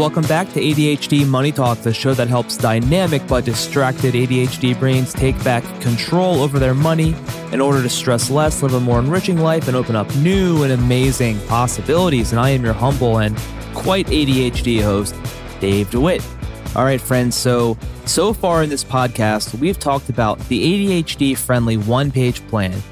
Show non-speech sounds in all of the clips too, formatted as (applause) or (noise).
Welcome back to ADHD Money Talk, the show that helps dynamic but distracted ADHD brains take back control over their money in order to stress less, live a more enriching life, and open up new and amazing possibilities. And I am your humble and quite ADHD host, Dave DeWitt. All right, friends. So, so far in this podcast, we've talked about the ADHD friendly one page plan.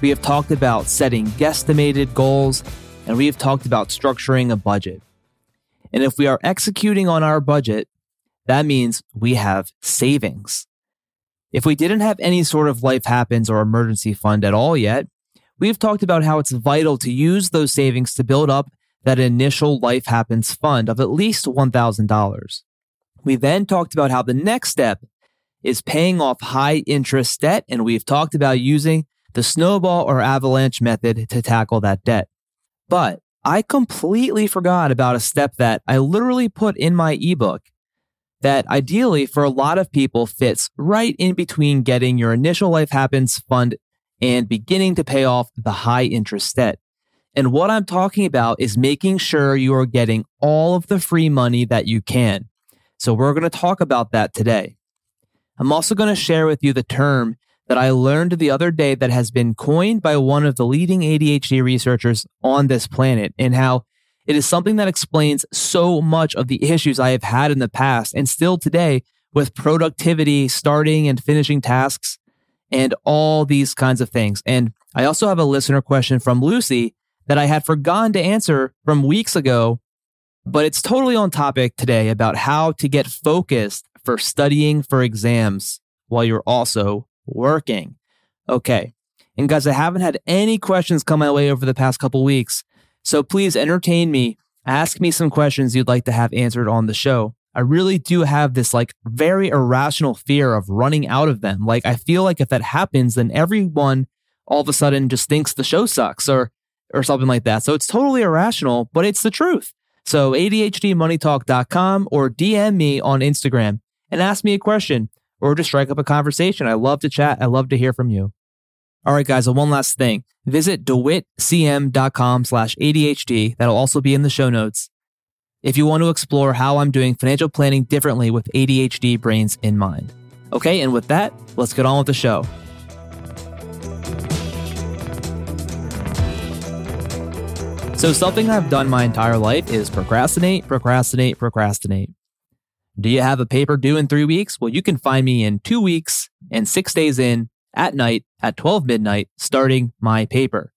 We have talked about setting guesstimated goals, and we have talked about structuring a budget. And if we are executing on our budget, that means we have savings. If we didn't have any sort of life happens or emergency fund at all yet, we've talked about how it's vital to use those savings to build up that initial life happens fund of at least $1,000. We then talked about how the next step is paying off high interest debt, and we've talked about using the snowball or avalanche method to tackle that debt. But I completely forgot about a step that I literally put in my ebook that ideally for a lot of people fits right in between getting your initial life happens fund and beginning to pay off the high interest debt. And what I'm talking about is making sure you are getting all of the free money that you can. So we're going to talk about that today. I'm also going to share with you the term that I learned the other day that has been coined by one of the leading ADHD researchers on this planet and how it is something that explains so much of the issues I have had in the past and still today with productivity, starting and finishing tasks, and all these kinds of things. And I also have a listener question from Lucy that I had forgotten to answer from weeks ago, but it's totally on topic today about how to get focused for studying for exams while you're also working. Okay. And guys, I haven't had any questions come my way over the past couple weeks. So please entertain me. Ask me some questions you'd like to have answered on the show. I really do have this like very irrational fear of running out of them. Like I feel like if that happens, then everyone all of a sudden just thinks the show sucks or or something like that. So it's totally irrational, but it's the truth. So ADHDmoneytalk.com or DM me on Instagram and ask me a question or just strike up a conversation. I love to chat. I love to hear from you. All right, guys, and one last thing. Visit dewittcm.com slash ADHD. That'll also be in the show notes. If you want to explore how I'm doing financial planning differently with ADHD brains in mind. Okay, and with that, let's get on with the show. So, something I've done my entire life is procrastinate, procrastinate, procrastinate. Do you have a paper due in three weeks? Well, you can find me in two weeks and six days in at night at 12 midnight starting my paper.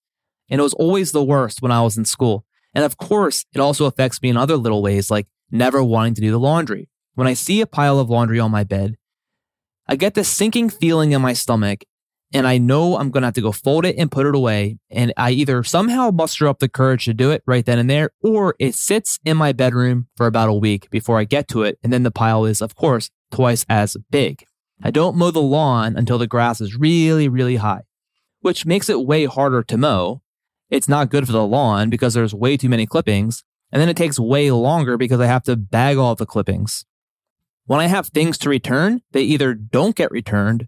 And it was always the worst when I was in school. And of course, it also affects me in other little ways, like never wanting to do the laundry. When I see a pile of laundry on my bed, I get this sinking feeling in my stomach and I know I'm going to have to go fold it and put it away. And I either somehow muster up the courage to do it right then and there, or it sits in my bedroom for about a week before I get to it. And then the pile is, of course, twice as big. I don't mow the lawn until the grass is really, really high, which makes it way harder to mow. It's not good for the lawn because there's way too many clippings. And then it takes way longer because I have to bag all the clippings. When I have things to return, they either don't get returned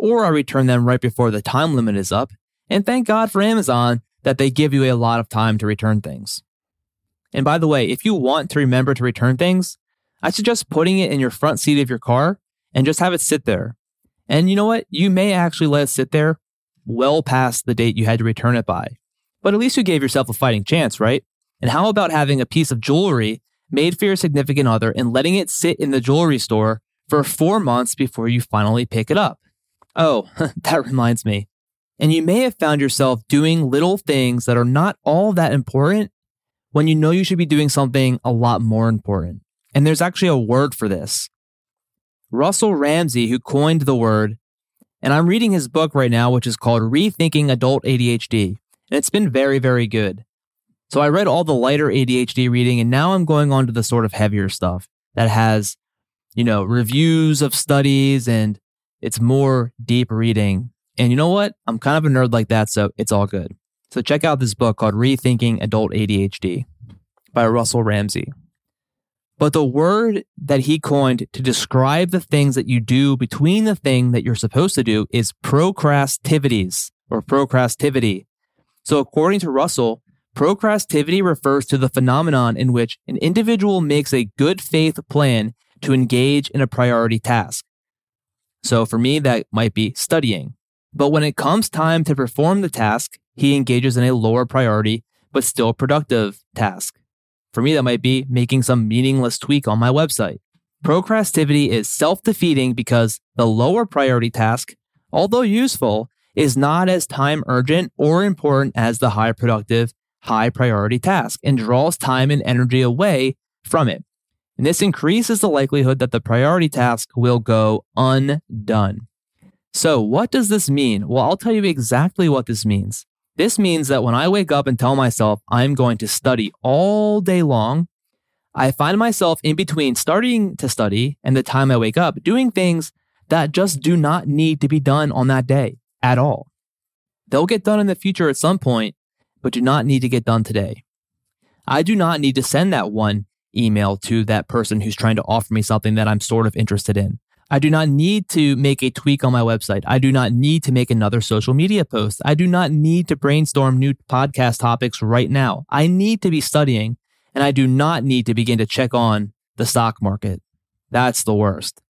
or I return them right before the time limit is up. And thank God for Amazon that they give you a lot of time to return things. And by the way, if you want to remember to return things, I suggest putting it in your front seat of your car and just have it sit there. And you know what? You may actually let it sit there well past the date you had to return it by. But at least you gave yourself a fighting chance, right? And how about having a piece of jewelry made for your significant other and letting it sit in the jewelry store for four months before you finally pick it up? Oh, (laughs) that reminds me. And you may have found yourself doing little things that are not all that important when you know you should be doing something a lot more important. And there's actually a word for this. Russell Ramsay, who coined the word, and I'm reading his book right now, which is called Rethinking Adult ADHD. And it's been very, very good. So I read all the lighter ADHD reading, and now I'm going on to the sort of heavier stuff that has, you know, reviews of studies and it's more deep reading. And you know what? I'm kind of a nerd like that, so it's all good. So check out this book called Rethinking Adult ADHD by Russell Ramsay. But the word that he coined to describe the things that you do between the thing that you're supposed to do is procrastivities or procrastivity. So according to Russell, Procrastivity refers to the phenomenon in which an individual makes a good faith plan to engage in a priority task. So for me, that might be studying. But when it comes time to perform the task, he engages in a lower priority, but still productive task. For me, that might be making some meaningless tweak on my website. Procrastivity is self defeating because the lower priority task, although useful, is not as time urgent or important as the high productive, high priority task and draws time and energy away from it. And this increases the likelihood that the priority task will go undone. So, what does this mean? Well, I'll tell you exactly what this means. This means that when I wake up and tell myself I'm going to study all day long, I find myself in between starting to study and the time I wake up doing things that just do not need to be done on that day at all. They'll get done in the future at some point, but do not need to get done today. I do not need to send that one email to that person who's trying to offer me something that I'm sort of interested in. I do not need to make a tweak on my website. I do not need to make another social media post. I do not need to brainstorm new podcast topics right now. I need to be studying and I do not need to begin to check on the stock market. That's the worst.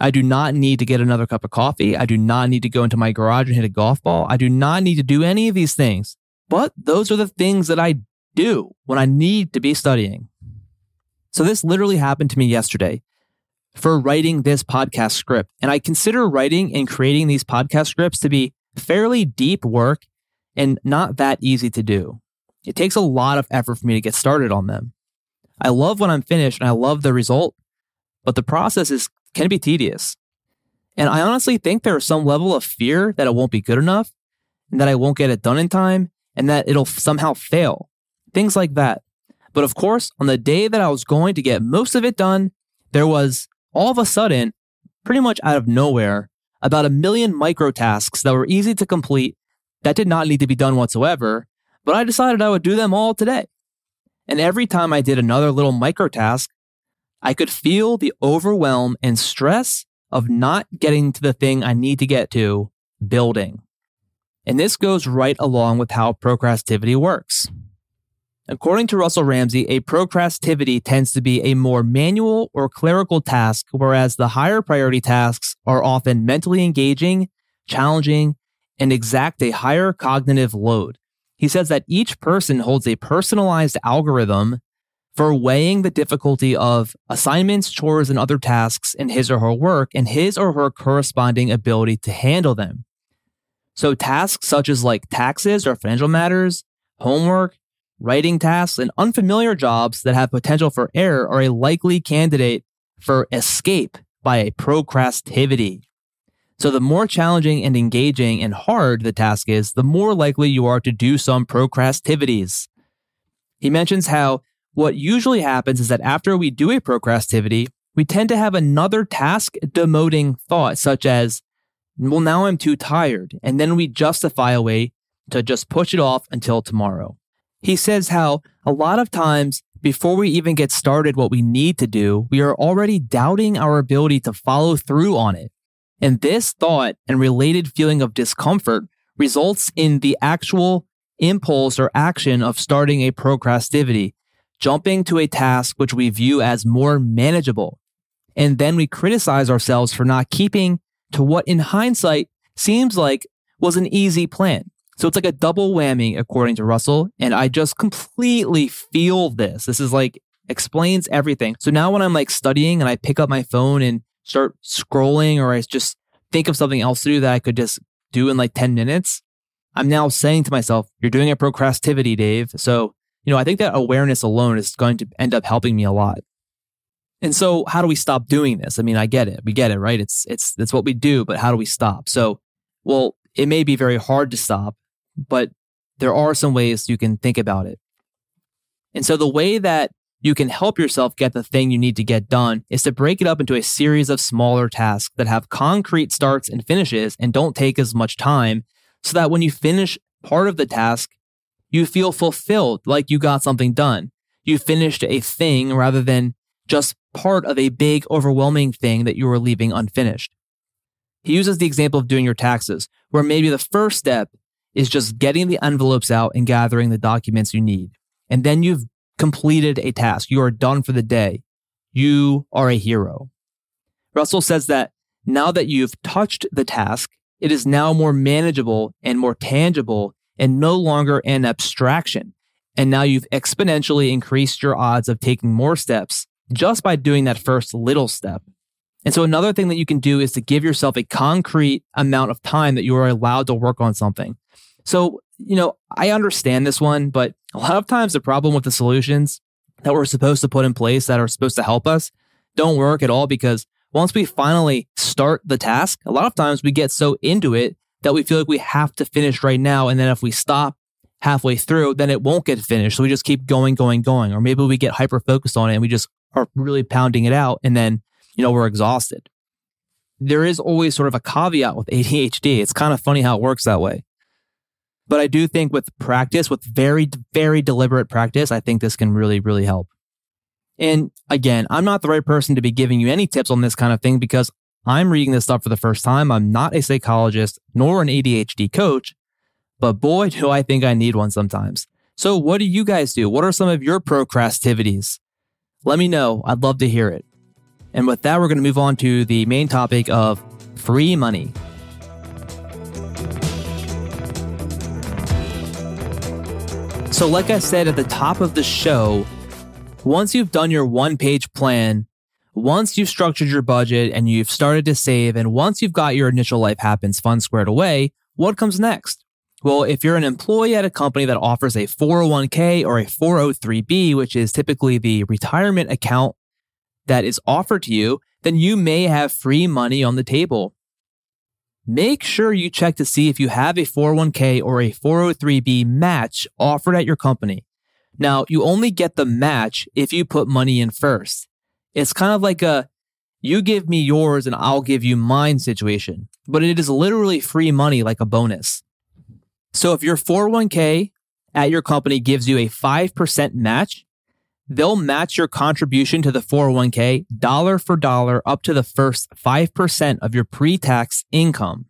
I do not need to get another cup of coffee. I do not need to go into my garage and hit a golf ball. I do not need to do any of these things. But those are the things that I do when I need to be studying. So this literally happened to me yesterday for writing this podcast script. And I consider writing and creating these podcast scripts to be fairly deep work and not that easy to do. It takes a lot of effort for me to get started on them. I love when I'm finished and I love the result, but the process is can be tedious. And I honestly think there is some level of fear that it won't be good enough and that I won't get it done in time and that it'll somehow fail. Things like that. But of course, on the day that I was going to get most of it done, there was all of a sudden, pretty much out of nowhere, about a million micro tasks that were easy to complete that did not need to be done whatsoever, but I decided I would do them all today. And every time I did another little micro task, I could feel the overwhelm and stress of not getting to the thing I need to get to building. And this goes right along with how procrastivity works. According to Russell Ramsay, a procrastivity tends to be a more manual or clerical task, whereas the higher priority tasks are often mentally engaging, challenging, and exact a higher cognitive load. He says that each person holds a personalized algorithm for weighing the difficulty of assignments, chores, and other tasks in his or her work and his or her corresponding ability to handle them. So tasks such as like taxes or financial matters, homework, Writing tasks and unfamiliar jobs that have potential for error are a likely candidate for escape by a procrastivity. So the more challenging and engaging and hard the task is, the more likely you are to do some procrastivities. He mentions how what usually happens is that after we do a procrastivity, we tend to have another task demoting thought, such as, well, now I'm too tired. And then we justify a way to just push it off until tomorrow. He says how a lot of times before we even get started what we need to do, we are already doubting our ability to follow through on it. And this thought and related feeling of discomfort results in the actual impulse or action of starting a procrastivity, jumping to a task which we view as more manageable. And then we criticize ourselves for not keeping to what in hindsight seems like was an easy plan. So it's like a double whammy, according to Russell. And I just completely feel this. This is like explains everything. So now when I'm like studying and I pick up my phone and start scrolling or I just think of something else to do that I could just do in like 10 minutes, I'm now saying to myself, you're doing a procrastivity, Dave. So, you know, I think that awareness alone is going to end up helping me a lot. And so how do we stop doing this? I mean, I get it. We get it, right? It's, it's, that's what we do, but how do we stop? So, well, it may be very hard to stop but there are some ways you can think about it. And so the way that you can help yourself get the thing you need to get done is to break it up into a series of smaller tasks that have concrete starts and finishes and don't take as much time so that when you finish part of the task, you feel fulfilled, like you got something done. You finished a thing rather than just part of a big, overwhelming thing that you were leaving unfinished. He uses the example of doing your taxes, where maybe the first step is just getting the envelopes out and gathering the documents you need. And then you've completed a task. You are done for the day. You are a hero. Russell says that now that you've touched the task, it is now more manageable and more tangible and no longer an abstraction. And now you've exponentially increased your odds of taking more steps just by doing that first little step. And so another thing that you can do is to give yourself a concrete amount of time that you are allowed to work on something. So, you know, I understand this one, but a lot of times the problem with the solutions that we're supposed to put in place that are supposed to help us don't work at all because once we finally start the task, a lot of times we get so into it that we feel like we have to finish right now. And then if we stop halfway through, then it won't get finished. So we just keep going, going, going. Or maybe we get hyper focused on it and we just are really pounding it out. And then, you know, we're exhausted. There is always sort of a caveat with ADHD. It's kind of funny how it works that way. But I do think with practice, with very, very deliberate practice, I think this can really, really help. And again, I'm not the right person to be giving you any tips on this kind of thing because I'm reading this stuff for the first time. I'm not a psychologist nor an ADHD coach, but boy, do I think I need one sometimes. So, what do you guys do? What are some of your procrastivities? Let me know. I'd love to hear it. And with that, we're going to move on to the main topic of free money. So, like I said at the top of the show, once you've done your one page plan, once you've structured your budget and you've started to save, and once you've got your initial life happens fund squared away, what comes next? Well, if you're an employee at a company that offers a 401k or a 403b, which is typically the retirement account that is offered to you, then you may have free money on the table make sure you check to see if you have a 401k or a 403b match offered at your company. Now, you only get the match if you put money in first. It's kind of like a you give me yours and I'll give you mine situation, but it is literally free money like a bonus. So if your 401k at your company gives you a 5% match, they'll match your contribution to the 401k dollar for dollar up to the first 5% of your pre tax income.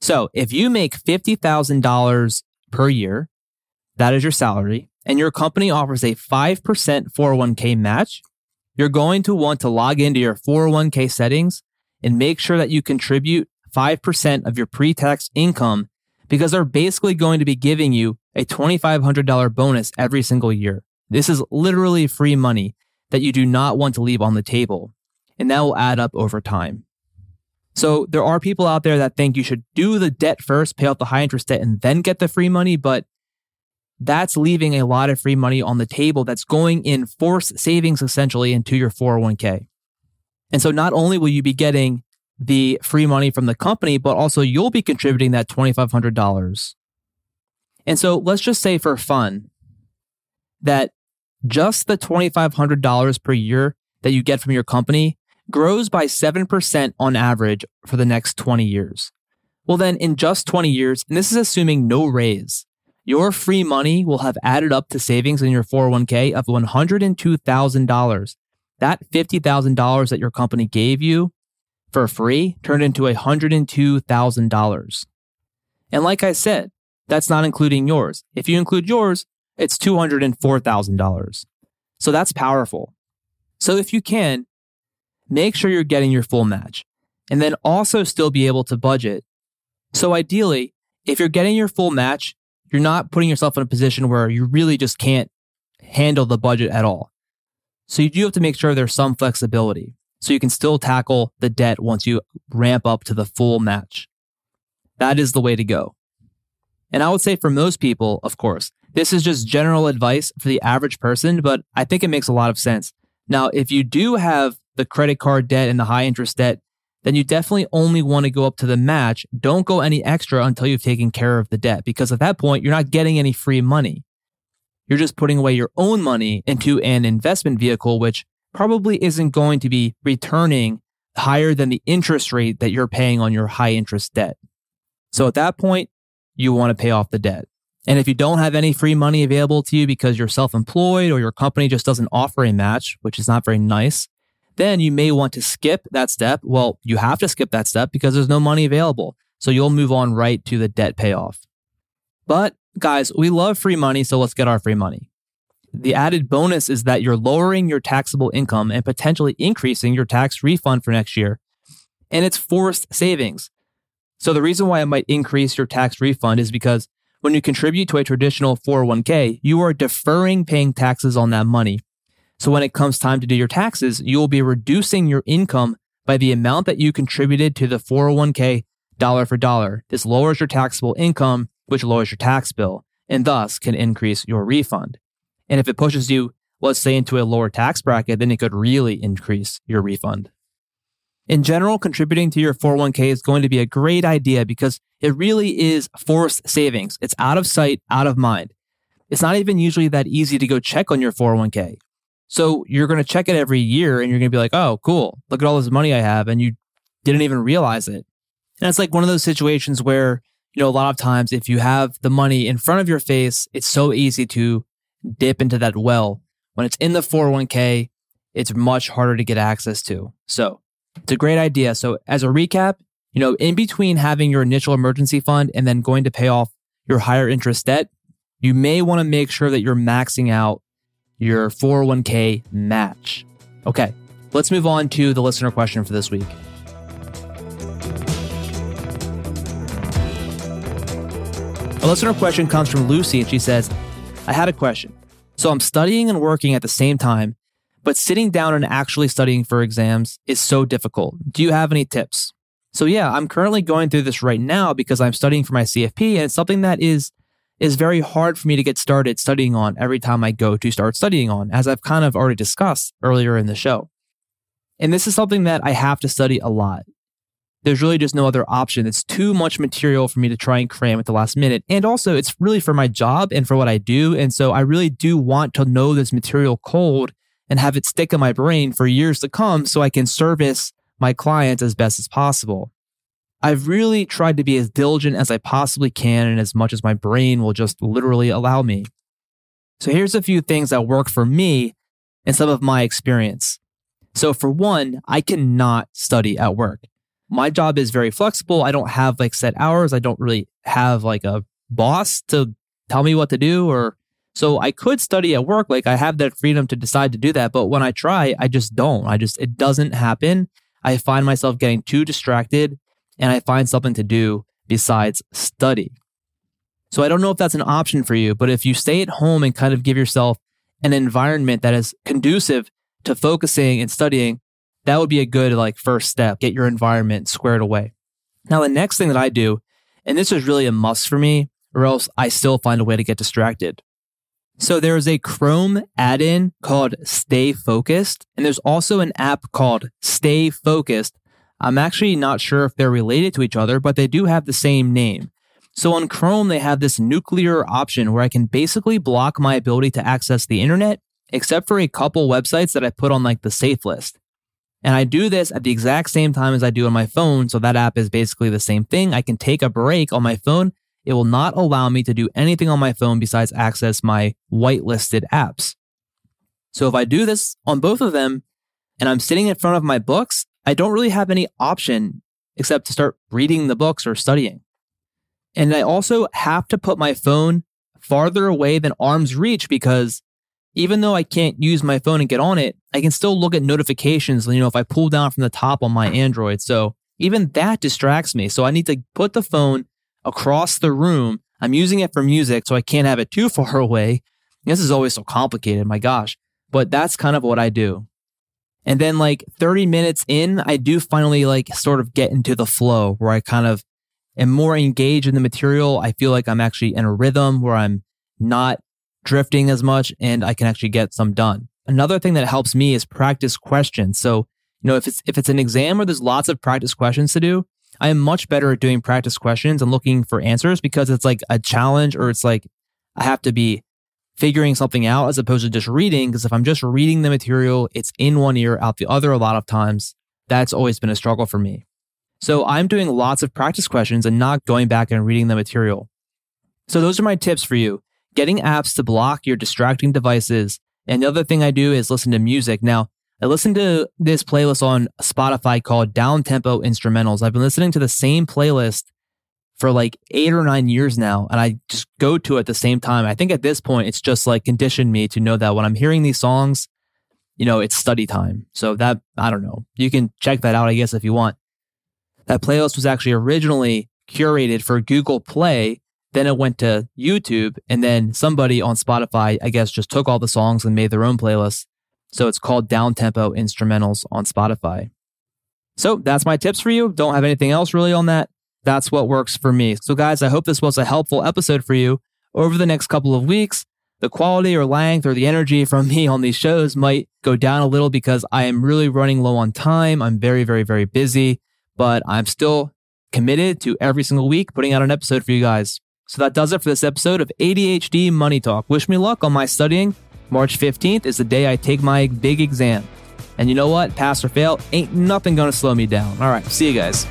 So if you make $50,000 per year, that is your salary, and your company offers a 5% 401k match, you're going to want to log into your 401k settings and make sure that you contribute 5% of your pre tax income because they're basically going to be giving you a $2,500 bonus every single year. This is literally free money that you do not want to leave on the table, and that will add up over time. So there are people out there that think you should do the debt first, pay off the high interest debt, and then get the free money, but that's leaving a lot of free money on the table that's going in forced savings essentially into your 401k. And so not only will you be getting the free money from the company, but also you'll be contributing that $2,500. And so let's just say for fun that just the $2,500 per year that you get from your company grows by 7% on average for the next 20 years. Well, then in just 20 years, and this is assuming no raise, your free money will have added up to savings in your 401k of $102,000. That $50,000 that your company gave you for free turned into $102,000. And like I said, that's not including yours. If you include yours, it's $204,000. So that's powerful. So if you can, make sure you're getting your full match and then also still be able to budget. So ideally, if you're getting your full match, you're not putting yourself in a position where you really just can't handle the budget at all. So you do have to make sure there's some flexibility so you can still tackle the debt once you ramp up to the full match. That is the way to go. And I would say for most people, of course, this is just general advice for the average person, but I think it makes a lot of sense. Now, if you do have the credit card debt and the high interest debt, then you definitely only want to go up to the match. Don't go any extra until you've taken care of the debt, because at that point, you're not getting any free money. You're just putting away your own money into an investment vehicle, which probably isn't going to be returning higher than the interest rate that you're paying on your high interest debt. So at that point, you want to pay off the debt. And if you don't have any free money available to you because you're self employed or your company just doesn't offer a match, which is not very nice, then you may want to skip that step. Well, you have to skip that step because there's no money available. So you'll move on right to the debt payoff. But guys, we love free money, so let's get our free money. The added bonus is that you're lowering your taxable income and potentially increasing your tax refund for next year. And it's forced savings. So the reason why it might increase your tax refund is because when you contribute to a traditional 401k, you are deferring paying taxes on that money. So when it comes time to do your taxes, you will be reducing your income by the amount that you contributed to the 401k dollar for dollar. This lowers your taxable income, which lowers your tax bill and thus can increase your refund. And if it pushes you, let's say, into a lower tax bracket, then it could really increase your refund. In general, contributing to your 401k is going to be a great idea because it really is forced savings. It's out of sight, out of mind. It's not even usually that easy to go check on your 401k. So you're going to check it every year and you're going to be like, oh, cool. Look at all this money I have. And you didn't even realize it. And it's like one of those situations where, you know, a lot of times if you have the money in front of your face, it's so easy to dip into that well. When it's in the 401k, it's much harder to get access to. So it's a great idea. So as a recap, you know, in between having your initial emergency fund and then going to pay off your higher interest debt, you may want to make sure that you're maxing out your 401k match. Okay, let's move on to the listener question for this week. A listener question comes from Lucy, and she says, I had a question. So I'm studying and working at the same time, but sitting down and actually studying for exams is so difficult. Do you have any tips? So yeah, I'm currently going through this right now because I'm studying for my CFP and it's something that is is very hard for me to get started studying on every time I go to start studying on, as I've kind of already discussed earlier in the show. And this is something that I have to study a lot there's really just no other option. It's too much material for me to try and cram at the last minute. And also, it's really for my job and for what I do. And so I really do want to know this material cold and have it stick in my brain for years to come so I can service my clients as best as possible. I've really tried to be as diligent as I possibly can and as much as my brain will just literally allow me. So here's a few things that work for me and some of my experience. So for one, I cannot study at work my job is very flexible. I don't have like set hours. I don't really have like a boss to tell me what to do or so I could study at work. Like I have that freedom to decide to do that. But when I try, I just don't. I just, it doesn't happen. I find myself getting too distracted and I find something to do besides study. So I don't know if that's an option for you, but if you stay at home and kind of give yourself an environment that is conducive to focusing and studying, that would be a good like first step. Get your environment squared away. Now, the next thing that I do, and this is really a must for me, or else I still find a way to get distracted. So there is a Chrome add-in called Stay Focused, and there's also an app called Stay Focused. I'm actually not sure if they're related to each other, but they do have the same name. So on Chrome, they have this nuclear option where I can basically block my ability to access the internet, except for a couple websites that I put on like the safe list. And I do this at the exact same time as I do on my phone. So that app is basically the same thing. I can take a break on my phone. It will not allow me to do anything on my phone besides access my whitelisted apps. So if I do this on both of them and I'm sitting in front of my books, I don't really have any option except to start reading the books or studying. And I also have to put my phone farther away than arm's reach because even though I can't use my phone and get on it, I can still look at notifications, you know, if I pull down from the top on my Android. So even that distracts me. So I need to put the phone across the room. I'm using it for music, so I can't have it too (laughs) far away. This is always so complicated, my gosh. But that's kind of what I do. And then like 30 minutes in, I do finally like sort of get into the flow where I kind of am more engaged in the material. I feel like I'm actually in a rhythm where I'm not drifting as much and I can actually get some done. Another thing that helps me is practice questions. So, you know, if it's if it's an exam where there's lots of practice questions to do, I am much better at doing practice questions and looking for answers because it's like a challenge or it's like I have to be figuring something out as opposed to just reading. Because if I'm just reading the material, it's in one ear, out the other a lot of times. That's always been a struggle for me. So I'm doing lots of practice questions and not going back and reading the material. So those are my tips for you getting apps to block your distracting devices. And the other thing I do is listen to music. Now, I listen to this playlist on Spotify called Down Tempo Instrumentals. I've been listening to the same playlist for like eight or nine years now, and I just go to it at the same time. I think at this point, it's just like conditioned me to know that when I'm hearing these songs, you know, it's study time. So that, I don't know. You can check that out, I guess, if you want. That playlist was actually originally curated for Google Play. Then it went to YouTube, and then somebody on Spotify, I guess, just took all the songs and made their own playlist. So it's called Downtempo Instrumentals on Spotify. So that's my tips for you. Don't have anything else really on that. That's what works for me. So, guys, I hope this was a helpful episode for you. Over the next couple of weeks, the quality or length or the energy from me on these shows might go down a little because I am really running low on time. I'm very, very, very busy, but I'm still committed to every single week putting out an episode for you guys. So that does it for this episode of ADHD Money Talk. Wish me luck on my studying. March 15th is the day I take my big exam. And you know what? Pass or fail, ain't nothing gonna slow me down. All right, see you guys.